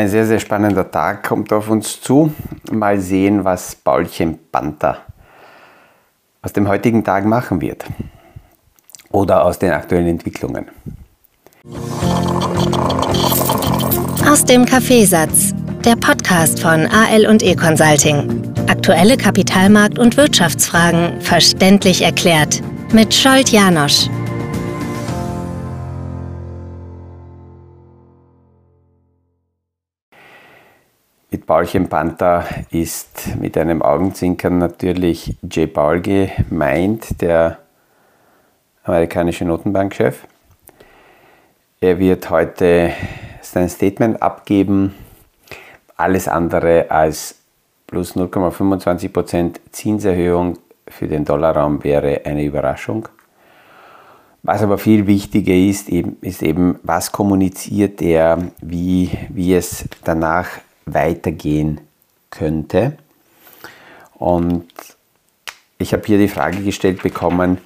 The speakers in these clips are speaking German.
Ein sehr, sehr spannender Tag kommt auf uns zu. Mal sehen, was Paulchen Panther aus dem heutigen Tag machen wird. Oder aus den aktuellen Entwicklungen. Aus dem Kaffeesatz, der Podcast von AL und E Consulting. Aktuelle Kapitalmarkt- und Wirtschaftsfragen verständlich erklärt mit Scholt Janosch. Mit Paulchen Panther ist mit einem Augenzwinkern natürlich Jay Paul gemeint, der amerikanische Notenbankchef. Er wird heute sein Statement abgeben. Alles andere als plus 0,25% Zinserhöhung für den Dollarraum wäre eine Überraschung. Was aber viel wichtiger ist, ist eben, was kommuniziert er, wie, wie es danach weitergehen könnte. Und ich habe hier die Frage gestellt bekommen,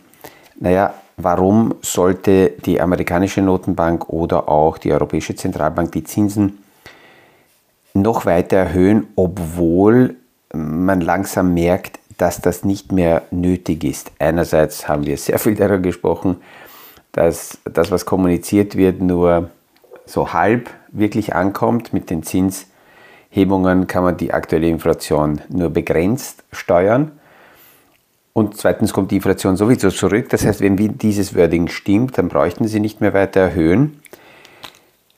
naja, warum sollte die amerikanische Notenbank oder auch die Europäische Zentralbank die Zinsen noch weiter erhöhen, obwohl man langsam merkt, dass das nicht mehr nötig ist. Einerseits haben wir sehr viel darüber gesprochen, dass das, was kommuniziert wird, nur so halb wirklich ankommt mit den Zins Hebungen kann man die aktuelle Inflation nur begrenzt steuern. Und zweitens kommt die Inflation sowieso zurück. Das heißt, wenn dieses Wording stimmt, dann bräuchten sie nicht mehr weiter erhöhen.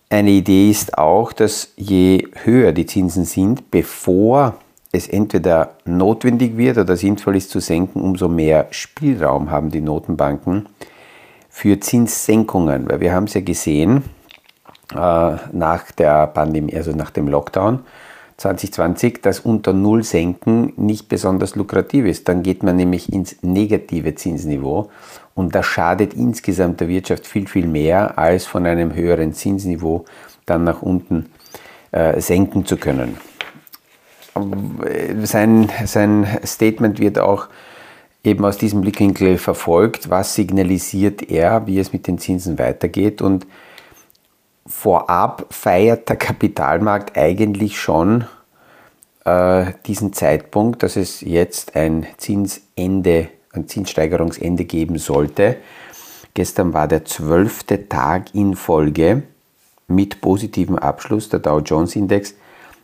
Eine Idee ist auch, dass je höher die Zinsen sind, bevor es entweder notwendig wird oder sinnvoll ist zu senken, umso mehr Spielraum haben die Notenbanken für Zinssenkungen. Weil wir haben es ja gesehen, nach der Pandemie, also nach dem Lockdown, 2020, dass unter Null senken nicht besonders lukrativ ist. Dann geht man nämlich ins negative Zinsniveau und das schadet insgesamt der Wirtschaft viel, viel mehr, als von einem höheren Zinsniveau dann nach unten äh, senken zu können. Sein, sein Statement wird auch eben aus diesem Blickwinkel verfolgt. Was signalisiert er, wie es mit den Zinsen weitergeht und vorab feiert der Kapitalmarkt eigentlich schon äh, diesen Zeitpunkt, dass es jetzt ein Zinsende, ein Zinssteigerungsende geben sollte. Gestern war der zwölfte Tag in Folge mit positivem Abschluss der Dow Jones Index.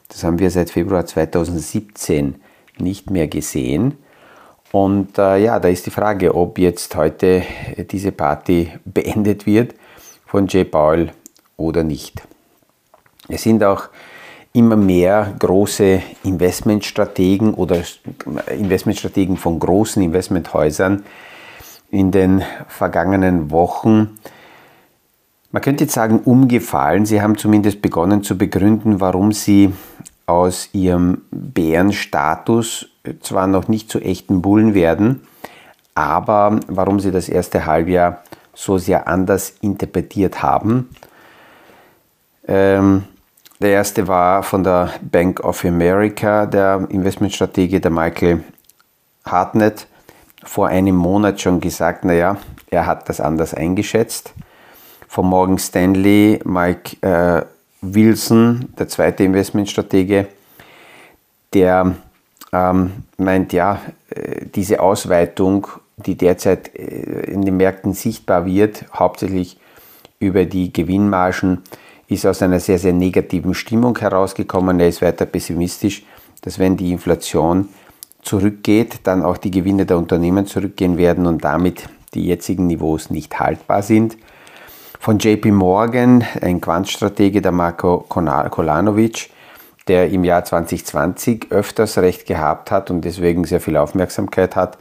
Das haben wir seit Februar 2017 nicht mehr gesehen. Und äh, ja, da ist die Frage, ob jetzt heute diese Party beendet wird von Jay Powell oder nicht. Es sind auch immer mehr große Investmentstrategen oder Investmentstrategen von großen Investmenthäusern in den vergangenen Wochen, man könnte jetzt sagen, umgefallen. Sie haben zumindest begonnen zu begründen, warum sie aus ihrem Bärenstatus zwar noch nicht zu echten Bullen werden, aber warum sie das erste Halbjahr so sehr anders interpretiert haben ähm, der erste war von der Bank of America, der Investmentstratege, der Michael Hartnett, vor einem Monat schon gesagt, naja, er hat das anders eingeschätzt. Von Morgan Stanley, Mike äh, Wilson, der zweite Investmentstratege, der ähm, meint, ja, äh, diese Ausweitung, die derzeit äh, in den Märkten sichtbar wird, hauptsächlich über die Gewinnmargen, ist aus einer sehr, sehr negativen Stimmung herausgekommen. Er ist weiter pessimistisch, dass wenn die Inflation zurückgeht, dann auch die Gewinne der Unternehmen zurückgehen werden und damit die jetzigen Niveaus nicht haltbar sind. Von JP Morgan, ein Quantstratege, der Marco Kolanovic, der im Jahr 2020 öfters recht gehabt hat und deswegen sehr viel Aufmerksamkeit hat,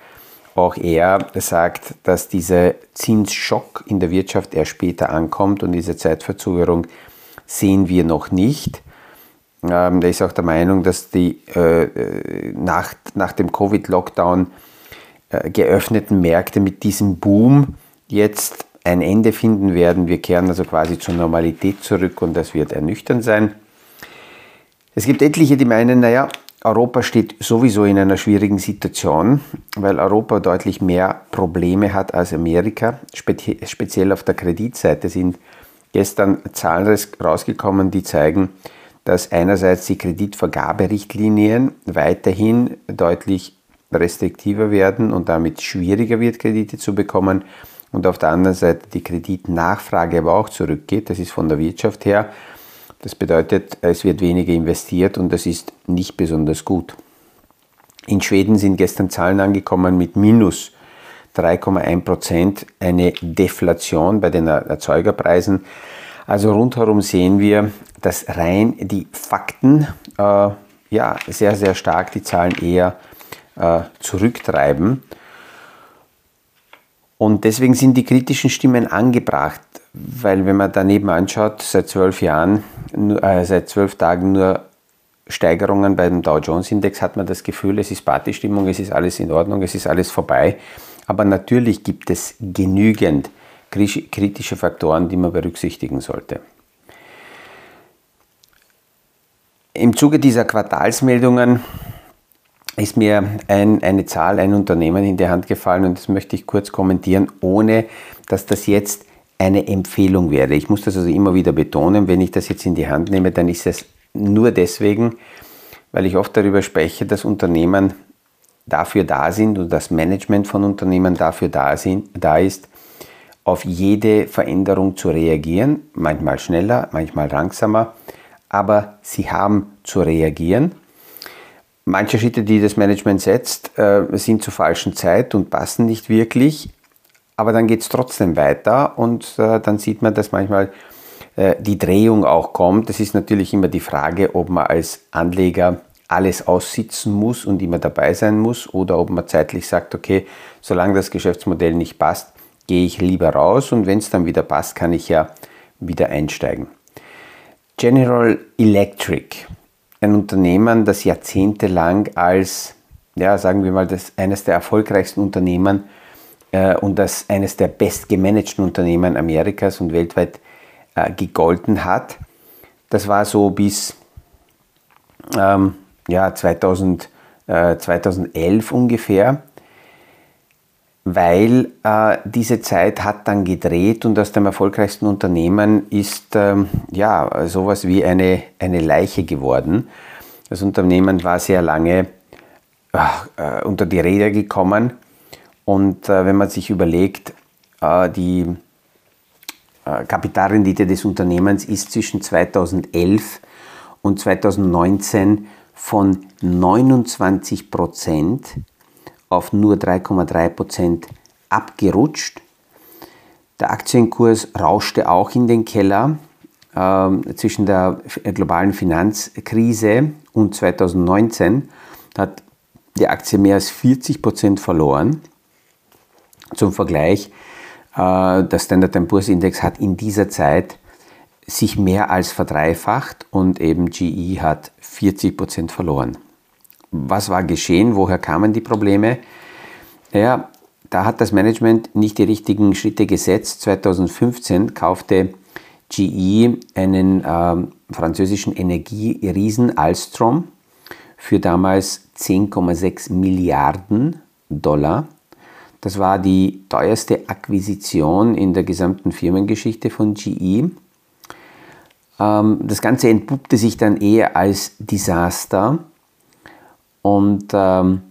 auch er sagt, dass dieser Zinsschock in der Wirtschaft erst später ankommt und diese Zeitverzögerung sehen wir noch nicht. Ähm, der ist auch der Meinung, dass die äh, äh, nach, nach dem Covid-Lockdown äh, geöffneten Märkte mit diesem Boom jetzt ein Ende finden werden. Wir kehren also quasi zur Normalität zurück und das wird ernüchternd sein. Es gibt etliche, die meinen, naja, Europa steht sowieso in einer schwierigen Situation, weil Europa deutlich mehr Probleme hat als Amerika. speziell auf der Kreditseite sind gestern Zahlen rausgekommen, die zeigen, dass einerseits die Kreditvergaberichtlinien weiterhin deutlich restriktiver werden und damit schwieriger wird, Kredite zu bekommen und auf der anderen Seite die Kreditnachfrage aber auch zurückgeht. Das ist von der Wirtschaft her. Das bedeutet, es wird weniger investiert und das ist nicht besonders gut. In Schweden sind gestern Zahlen angekommen mit minus 3,1 Prozent, eine Deflation bei den Erzeugerpreisen. Also rundherum sehen wir, dass rein die Fakten äh, ja, sehr, sehr stark die Zahlen eher äh, zurücktreiben. Und deswegen sind die kritischen Stimmen angebracht, weil wenn man daneben anschaut, seit zwölf Jahren, äh, seit zwölf Tagen nur Steigerungen beim Dow Jones Index, hat man das Gefühl, es ist Partystimmung, es ist alles in Ordnung, es ist alles vorbei. Aber natürlich gibt es genügend kritische Faktoren, die man berücksichtigen sollte. Im Zuge dieser Quartalsmeldungen ist mir ein, eine Zahl, ein Unternehmen in die Hand gefallen und das möchte ich kurz kommentieren, ohne dass das jetzt eine Empfehlung wäre. Ich muss das also immer wieder betonen, wenn ich das jetzt in die Hand nehme, dann ist es nur deswegen, weil ich oft darüber spreche, dass Unternehmen dafür da sind und das Management von Unternehmen dafür da, sind, da ist, auf jede Veränderung zu reagieren, manchmal schneller, manchmal langsamer, aber sie haben zu reagieren. Manche Schritte, die das Management setzt, äh, sind zur falschen Zeit und passen nicht wirklich, aber dann geht es trotzdem weiter und äh, dann sieht man, dass manchmal äh, die Drehung auch kommt. Das ist natürlich immer die Frage, ob man als Anleger alles aussitzen muss und immer dabei sein muss oder ob man zeitlich sagt, okay, solange das Geschäftsmodell nicht passt, gehe ich lieber raus und wenn es dann wieder passt, kann ich ja wieder einsteigen. General Electric ein Unternehmen, das jahrzehntelang als, ja, sagen wir mal, das eines der erfolgreichsten Unternehmen äh, und das eines der bestgemanagten Unternehmen Amerikas und weltweit äh, gegolten hat. Das war so bis ähm, ja, 2000, äh, 2011 ungefähr weil äh, diese Zeit hat dann gedreht und aus dem erfolgreichsten Unternehmen ist ähm, ja sowas wie eine, eine Leiche geworden. Das Unternehmen war sehr lange äh, unter die Räder gekommen und äh, wenn man sich überlegt, äh, die äh, Kapitalrendite des Unternehmens ist zwischen 2011 und 2019 von 29 Prozent auf nur 3,3 Prozent abgerutscht. Der Aktienkurs rauschte auch in den Keller. Ähm, zwischen der globalen Finanzkrise und 2019 hat die Aktie mehr als 40 Prozent verloren. Zum Vergleich, äh, der Standard Poor's Index hat in dieser Zeit sich mehr als verdreifacht und eben GE hat 40 Prozent verloren was war geschehen, woher kamen die Probleme? Ja, da hat das Management nicht die richtigen Schritte gesetzt. 2015 kaufte GE einen äh, französischen Energieriesen Alstrom für damals 10,6 Milliarden Dollar. Das war die teuerste Akquisition in der gesamten Firmengeschichte von GE. Ähm, das Ganze entpuppte sich dann eher als Desaster und ähm,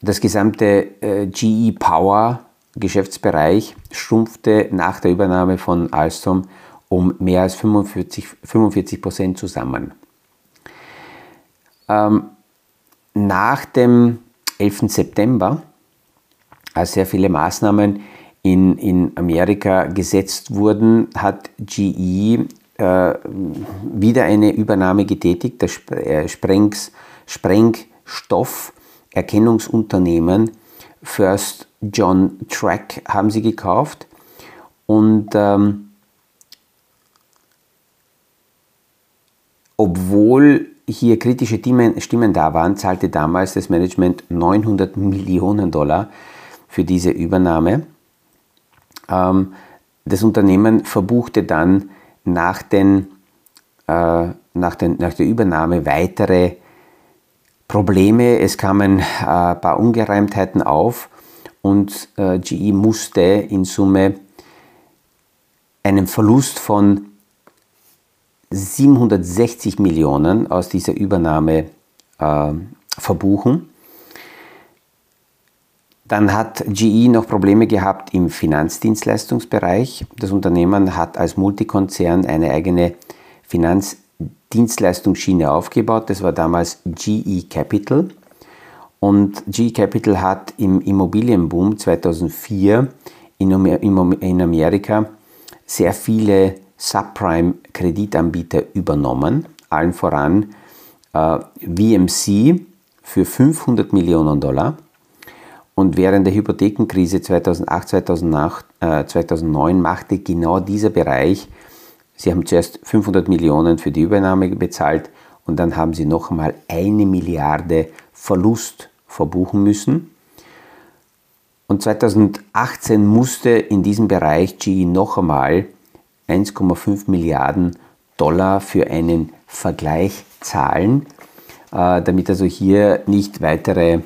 das gesamte äh, GE Power Geschäftsbereich schrumpfte nach der Übernahme von Alstom um mehr als 45, 45 Prozent zusammen. Ähm, nach dem 11. September, als sehr viele Maßnahmen in, in Amerika gesetzt wurden, hat GE wieder eine Übernahme getätigt. Das äh, Sprengs, Spreng Stofferkennungsunternehmen First John Track haben sie gekauft und ähm, obwohl hier kritische Stimmen da waren, zahlte damals das Management 900 Millionen Dollar für diese Übernahme. Ähm, das Unternehmen verbuchte dann nach, den, äh, nach, den, nach der Übernahme weitere Probleme, es kamen äh, ein paar Ungereimtheiten auf und äh, GE musste in Summe einen Verlust von 760 Millionen aus dieser Übernahme äh, verbuchen. Dann hat GE noch Probleme gehabt im Finanzdienstleistungsbereich. Das Unternehmen hat als Multikonzern eine eigene Finanzdienstleistungsschiene aufgebaut. Das war damals GE Capital. Und GE Capital hat im Immobilienboom 2004 in Amerika sehr viele Subprime-Kreditanbieter übernommen, allen voran äh, VMC für 500 Millionen Dollar. Und während der Hypothekenkrise 2008, 2008 äh, 2009 machte genau dieser Bereich, sie haben zuerst 500 Millionen für die Übernahme bezahlt und dann haben sie noch einmal eine Milliarde Verlust verbuchen müssen. Und 2018 musste in diesem Bereich GE noch einmal 1,5 Milliarden Dollar für einen Vergleich zahlen, äh, damit also hier nicht weitere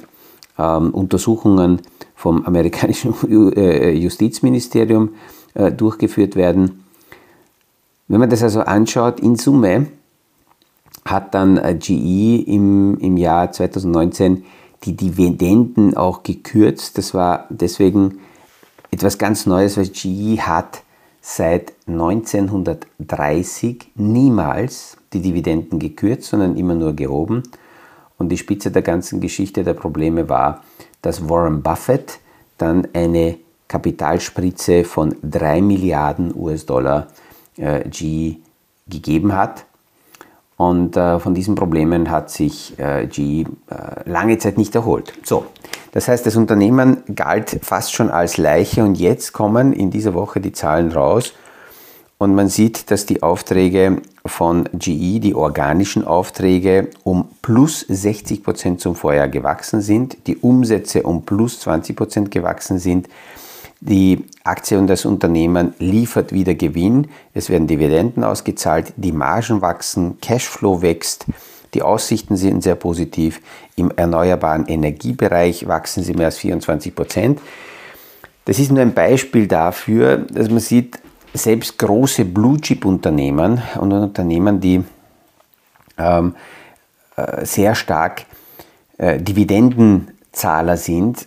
ähm, Untersuchungen vom amerikanischen äh, Justizministerium äh, durchgeführt werden. Wenn man das also anschaut, in Summe hat dann GE im, im Jahr 2019 die Dividenden auch gekürzt. Das war deswegen etwas ganz Neues, weil GE hat seit 1930 niemals die Dividenden gekürzt, sondern immer nur gehoben. Und die Spitze der ganzen Geschichte der Probleme war, dass Warren Buffett dann eine Kapitalspritze von 3 Milliarden US-Dollar äh, GE gegeben hat. Und äh, von diesen Problemen hat sich äh, GE äh, lange Zeit nicht erholt. So, das heißt, das Unternehmen galt fast schon als Leiche und jetzt kommen in dieser Woche die Zahlen raus und man sieht, dass die Aufträge von GE, die organischen Aufträge, um plus 60 Prozent zum Vorjahr gewachsen sind, die Umsätze um plus 20 Prozent gewachsen sind. Die Aktie und das Unternehmen liefert wieder Gewinn, es werden Dividenden ausgezahlt, die Margen wachsen, Cashflow wächst, die Aussichten sind sehr positiv. Im erneuerbaren Energiebereich wachsen sie mehr als 24 Prozent. Das ist nur ein Beispiel dafür, dass man sieht, selbst große Blue-Chip-Unternehmen und Unternehmen, die ähm, äh, sehr stark äh, Dividendenzahler sind,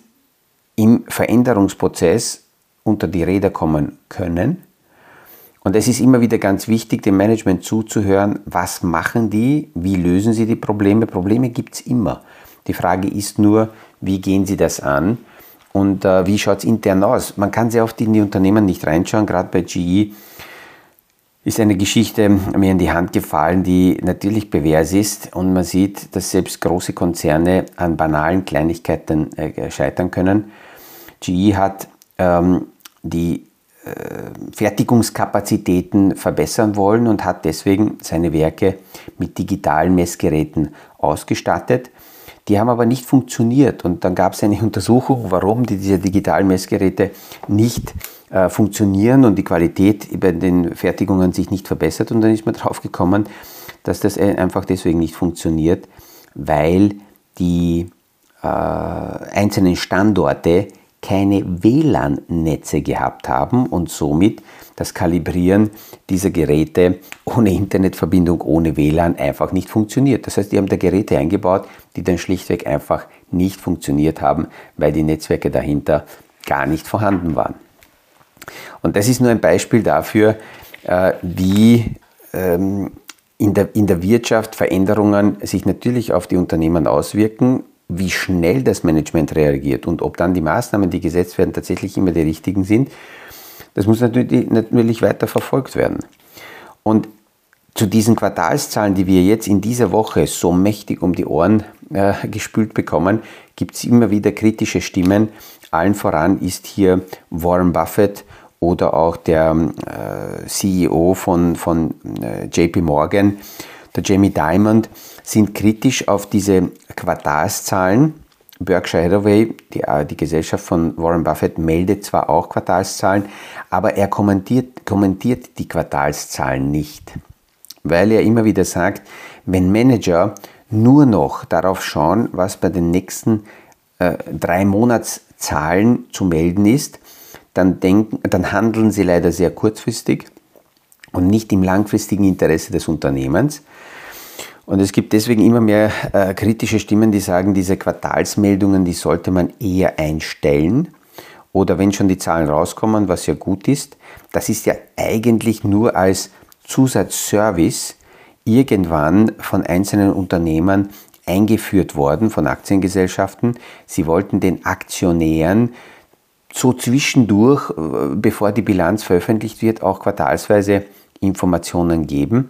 im Veränderungsprozess unter die Räder kommen können. Und es ist immer wieder ganz wichtig, dem Management zuzuhören, was machen die, wie lösen sie die Probleme. Probleme gibt es immer. Die Frage ist nur, wie gehen sie das an und äh, wie schaut es intern aus. Man kann sehr oft in die Unternehmen nicht reinschauen, gerade bei GE ist eine Geschichte mir in die Hand gefallen, die natürlich bewährt ist und man sieht, dass selbst große Konzerne an banalen Kleinigkeiten äh, scheitern können. GE hat ähm, die äh, Fertigungskapazitäten verbessern wollen und hat deswegen seine Werke mit digitalen Messgeräten ausgestattet. Die haben aber nicht funktioniert. Und dann gab es eine Untersuchung, warum die, diese digitalen Messgeräte nicht äh, funktionieren und die Qualität bei den Fertigungen sich nicht verbessert. Und dann ist man drauf gekommen, dass das einfach deswegen nicht funktioniert, weil die äh, einzelnen Standorte keine WLAN-Netze gehabt haben und somit das Kalibrieren dieser Geräte ohne Internetverbindung, ohne WLAN einfach nicht funktioniert. Das heißt, die haben da Geräte eingebaut, die dann schlichtweg einfach nicht funktioniert haben, weil die Netzwerke dahinter gar nicht vorhanden waren. Und das ist nur ein Beispiel dafür, äh, wie ähm, in der, in der Wirtschaft Veränderungen sich natürlich auf die Unternehmen auswirken wie schnell das Management reagiert und ob dann die Maßnahmen, die gesetzt werden, tatsächlich immer die richtigen sind, das muss natürlich, natürlich weiter verfolgt werden. Und zu diesen Quartalszahlen, die wir jetzt in dieser Woche so mächtig um die Ohren äh, gespült bekommen, gibt es immer wieder kritische Stimmen. Allen voran ist hier Warren Buffett oder auch der äh, CEO von, von äh, JP Morgan, der Jamie Dimond, sind kritisch auf diese Quartalszahlen. Berkshire Hathaway, die, äh, die Gesellschaft von Warren Buffett, meldet zwar auch Quartalszahlen, aber er kommentiert, kommentiert die Quartalszahlen nicht, weil er immer wieder sagt, wenn Manager nur noch darauf schauen, was bei den nächsten äh, drei Monatszahlen zu melden ist, dann, denken, dann handeln sie leider sehr kurzfristig und nicht im langfristigen Interesse des Unternehmens. Und es gibt deswegen immer mehr äh, kritische Stimmen, die sagen, diese Quartalsmeldungen, die sollte man eher einstellen. Oder wenn schon die Zahlen rauskommen, was ja gut ist, das ist ja eigentlich nur als Zusatzservice irgendwann von einzelnen Unternehmern eingeführt worden, von Aktiengesellschaften. Sie wollten den Aktionären so zwischendurch, äh, bevor die Bilanz veröffentlicht wird, auch quartalsweise Informationen geben.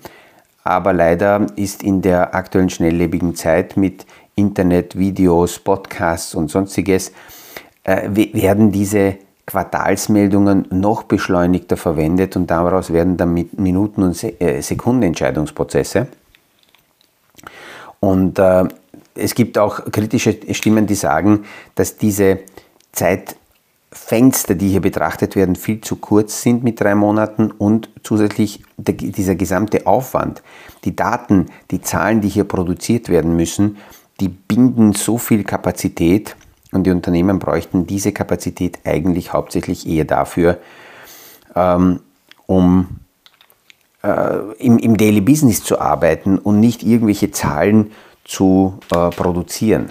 Aber leider ist in der aktuellen schnelllebigen Zeit mit Internet, Videos, Podcasts und sonstiges, werden diese Quartalsmeldungen noch beschleunigter verwendet und daraus werden dann Minuten- und äh, Sekundenentscheidungsprozesse. Und äh, es gibt auch kritische Stimmen, die sagen, dass diese Zeitfenster, die hier betrachtet werden, viel zu kurz sind mit drei Monaten und zusätzlich der, dieser gesamte Aufwand, die Daten, die Zahlen, die hier produziert werden müssen, die binden so viel Kapazität, und die Unternehmen bräuchten diese Kapazität eigentlich hauptsächlich eher dafür, ähm, um äh, im, im, Daily Business zu arbeiten und nicht irgendwelche Zahlen zu äh, produzieren.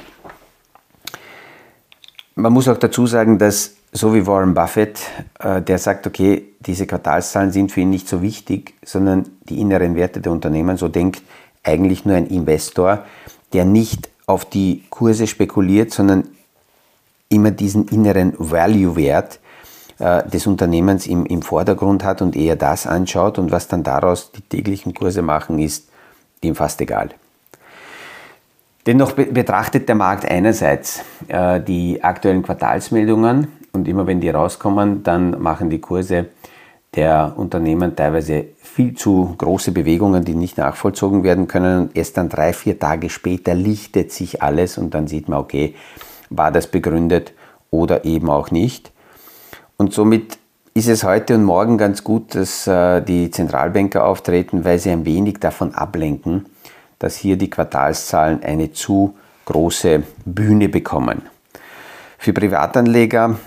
Man muss auch dazu sagen, dass so wie Warren Buffett, äh, der sagt, okay, diese Quartalszahlen sind für ihn nicht so wichtig, sondern die inneren Werte der Unternehmen, so denkt eigentlich nur ein Investor, der nicht auf die Kurse spekuliert, sondern immer diesen inneren Value-Wert äh, des Unternehmens im, im Vordergrund hat und eher das anschaut und was dann daraus die täglichen Kurse machen, ist ihm fast egal. Dennoch betrachtet der Markt einerseits äh, die aktuellen Quartalsmeldungen und immer wenn die rauskommen, dann machen die Kurse der Unternehmen teilweise viel zu große Bewegungen, die nicht nachvollzogen werden können. Erst dann drei, vier Tage später lichtet sich alles und dann sieht man, okay, war das begründet oder eben auch nicht. Und somit ist es heute und morgen ganz gut, dass äh, die Zentralbanker auftreten, weil sie ein wenig davon ablenken, dass hier die Quartalszahlen eine zu große Bühne bekommen. Für Privatanleger,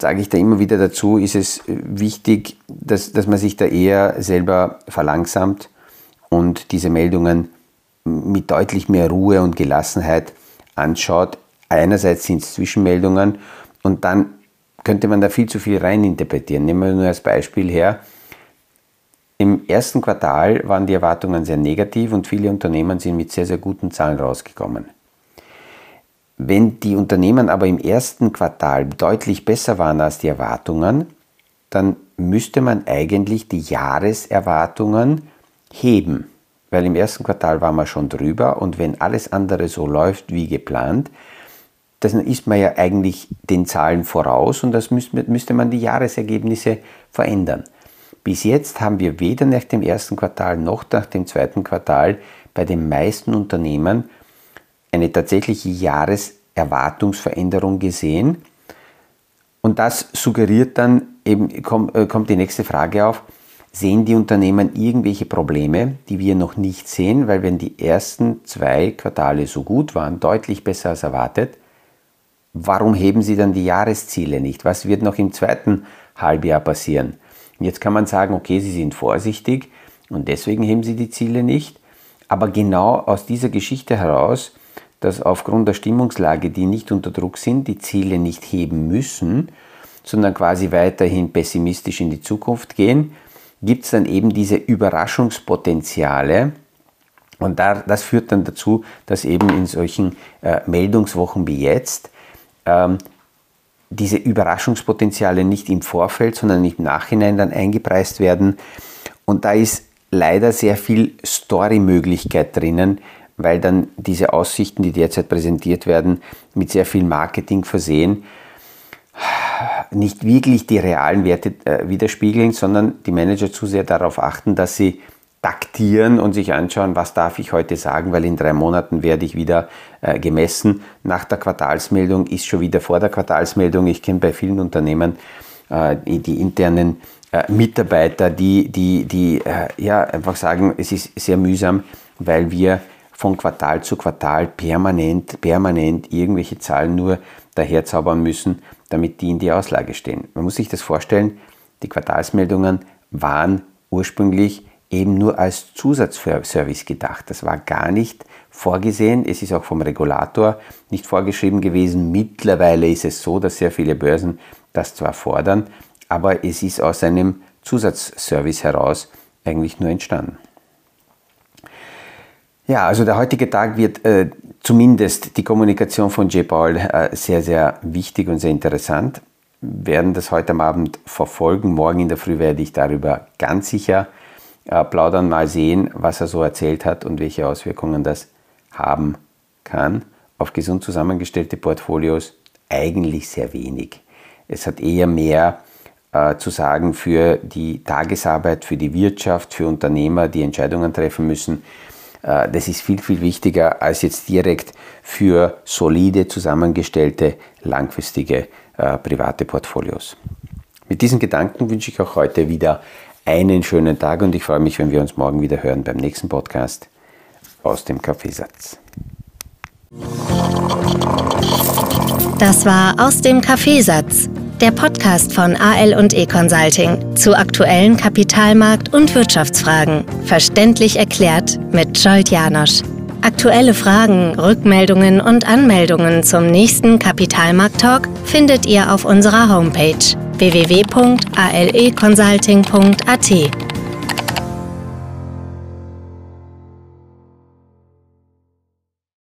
sage ich da immer wieder dazu, ist es wichtig, dass, dass man sich da eher selber verlangsamt und diese Meldungen mit deutlich mehr Ruhe und Gelassenheit anschaut, Einerseits sind es Zwischenmeldungen und dann könnte man da viel zu viel reininterpretieren. Nehmen wir nur als Beispiel her. Im ersten Quartal waren die Erwartungen sehr negativ und viele Unternehmen sind mit sehr, sehr guten Zahlen rausgekommen. Wenn die Unternehmen aber im ersten Quartal deutlich besser waren als die Erwartungen, dann müsste man eigentlich die Jahreserwartungen heben, weil im ersten Quartal waren wir schon drüber und wenn alles andere so läuft wie geplant, dann ist man ja eigentlich den Zahlen voraus und das müsste, müsste man die Jahresergebnisse verändern. Bis jetzt haben wir weder nach dem ersten Quartal noch nach dem zweiten Quartal bei den meisten Unternehmen eine tatsächliche Jahreserwartungsveränderung gesehen. Und das suggeriert dann eben, äh, kommt die nächste Frage auf, sehen die Unternehmen irgendwelche Probleme, die wir noch nicht sehen, weil wenn die ersten zwei Quartale so gut waren, deutlich besser als erwartet, warum heben Sie dann die Jahresziele nicht? Was wird noch im zweiten Halbjahr passieren? jetzt kann man sagen, okay, Sie sind vorsichtig und deswegen heben Sie die Ziele nicht. Aber genau aus dieser Geschichte heraus, dass aufgrund der Stimmungslage, die nicht unter Druck sind, die Ziele nicht heben müssen, sondern quasi weiterhin pessimistisch in die Zukunft gehen, gibt es dann eben diese Überraschungspotenziale. Und das führt dann dazu, dass eben in solchen äh, Meldungswochen wie jetzt ähm, diese Überraschungspotenziale nicht im Vorfeld, sondern im Nachhinein dann eingepreist werden. Und da ist leider sehr viel Story-Möglichkeit drinnen, weil dann diese Aussichten, die derzeit präsentiert werden, mit sehr viel Marketing versehen, nicht wirklich die realen Werte äh, widerspiegeln, sondern die Manager zu sehr darauf achten, dass sie taktieren und sich anschauen, was darf ich heute sagen, weil in drei Monaten werde ich wieder äh, gemessen. Nach der Quartalsmeldung ist schon wieder vor der Quartalsmeldung. Ich kenne bei vielen Unternehmen äh, die internen äh, Mitarbeiter, die, die, die äh, ja, einfach sagen, es ist sehr mühsam, weil wir von Quartal zu Quartal permanent, permanent irgendwelche Zahlen nur daherzaubern müssen, damit die in die Auslage stehen. Man muss sich das vorstellen, die Quartalsmeldungen waren ursprünglich eben nur als Zusatzservice gedacht. Das war gar nicht vorgesehen. Es ist auch vom Regulator nicht vorgeschrieben gewesen. Mittlerweile ist es so, dass sehr viele Börsen das zwar fordern, aber es ist aus einem Zusatzservice heraus eigentlich nur entstanden. Ja, also der heutige Tag wird äh, zumindest die Kommunikation von J. Paul äh, sehr, sehr wichtig und sehr interessant. Wir werden das heute am Abend verfolgen. Morgen in der Früh werde ich darüber ganz sicher äh, plaudern, mal sehen, was er so erzählt hat und welche Auswirkungen das haben kann. Auf gesund zusammengestellte Portfolios eigentlich sehr wenig. Es hat eher mehr äh, zu sagen für die Tagesarbeit, für die Wirtschaft, für Unternehmer, die Entscheidungen treffen müssen. Äh, das ist viel, viel wichtiger als jetzt direkt für solide zusammengestellte, langfristige äh, private Portfolios. Mit diesen Gedanken wünsche ich auch heute wieder einen schönen Tag und ich freue mich, wenn wir uns morgen wieder hören beim nächsten Podcast aus dem Kaffeesatz. Das war aus dem Kaffeesatz, der Podcast von AL und E Consulting zu aktuellen Kapitalmarkt- und Wirtschaftsfragen, verständlich erklärt mit Scholt Janosch. Aktuelle Fragen, Rückmeldungen und Anmeldungen zum nächsten Kapitalmarkt-Talk findet ihr auf unserer Homepage www.aleconsulting.at.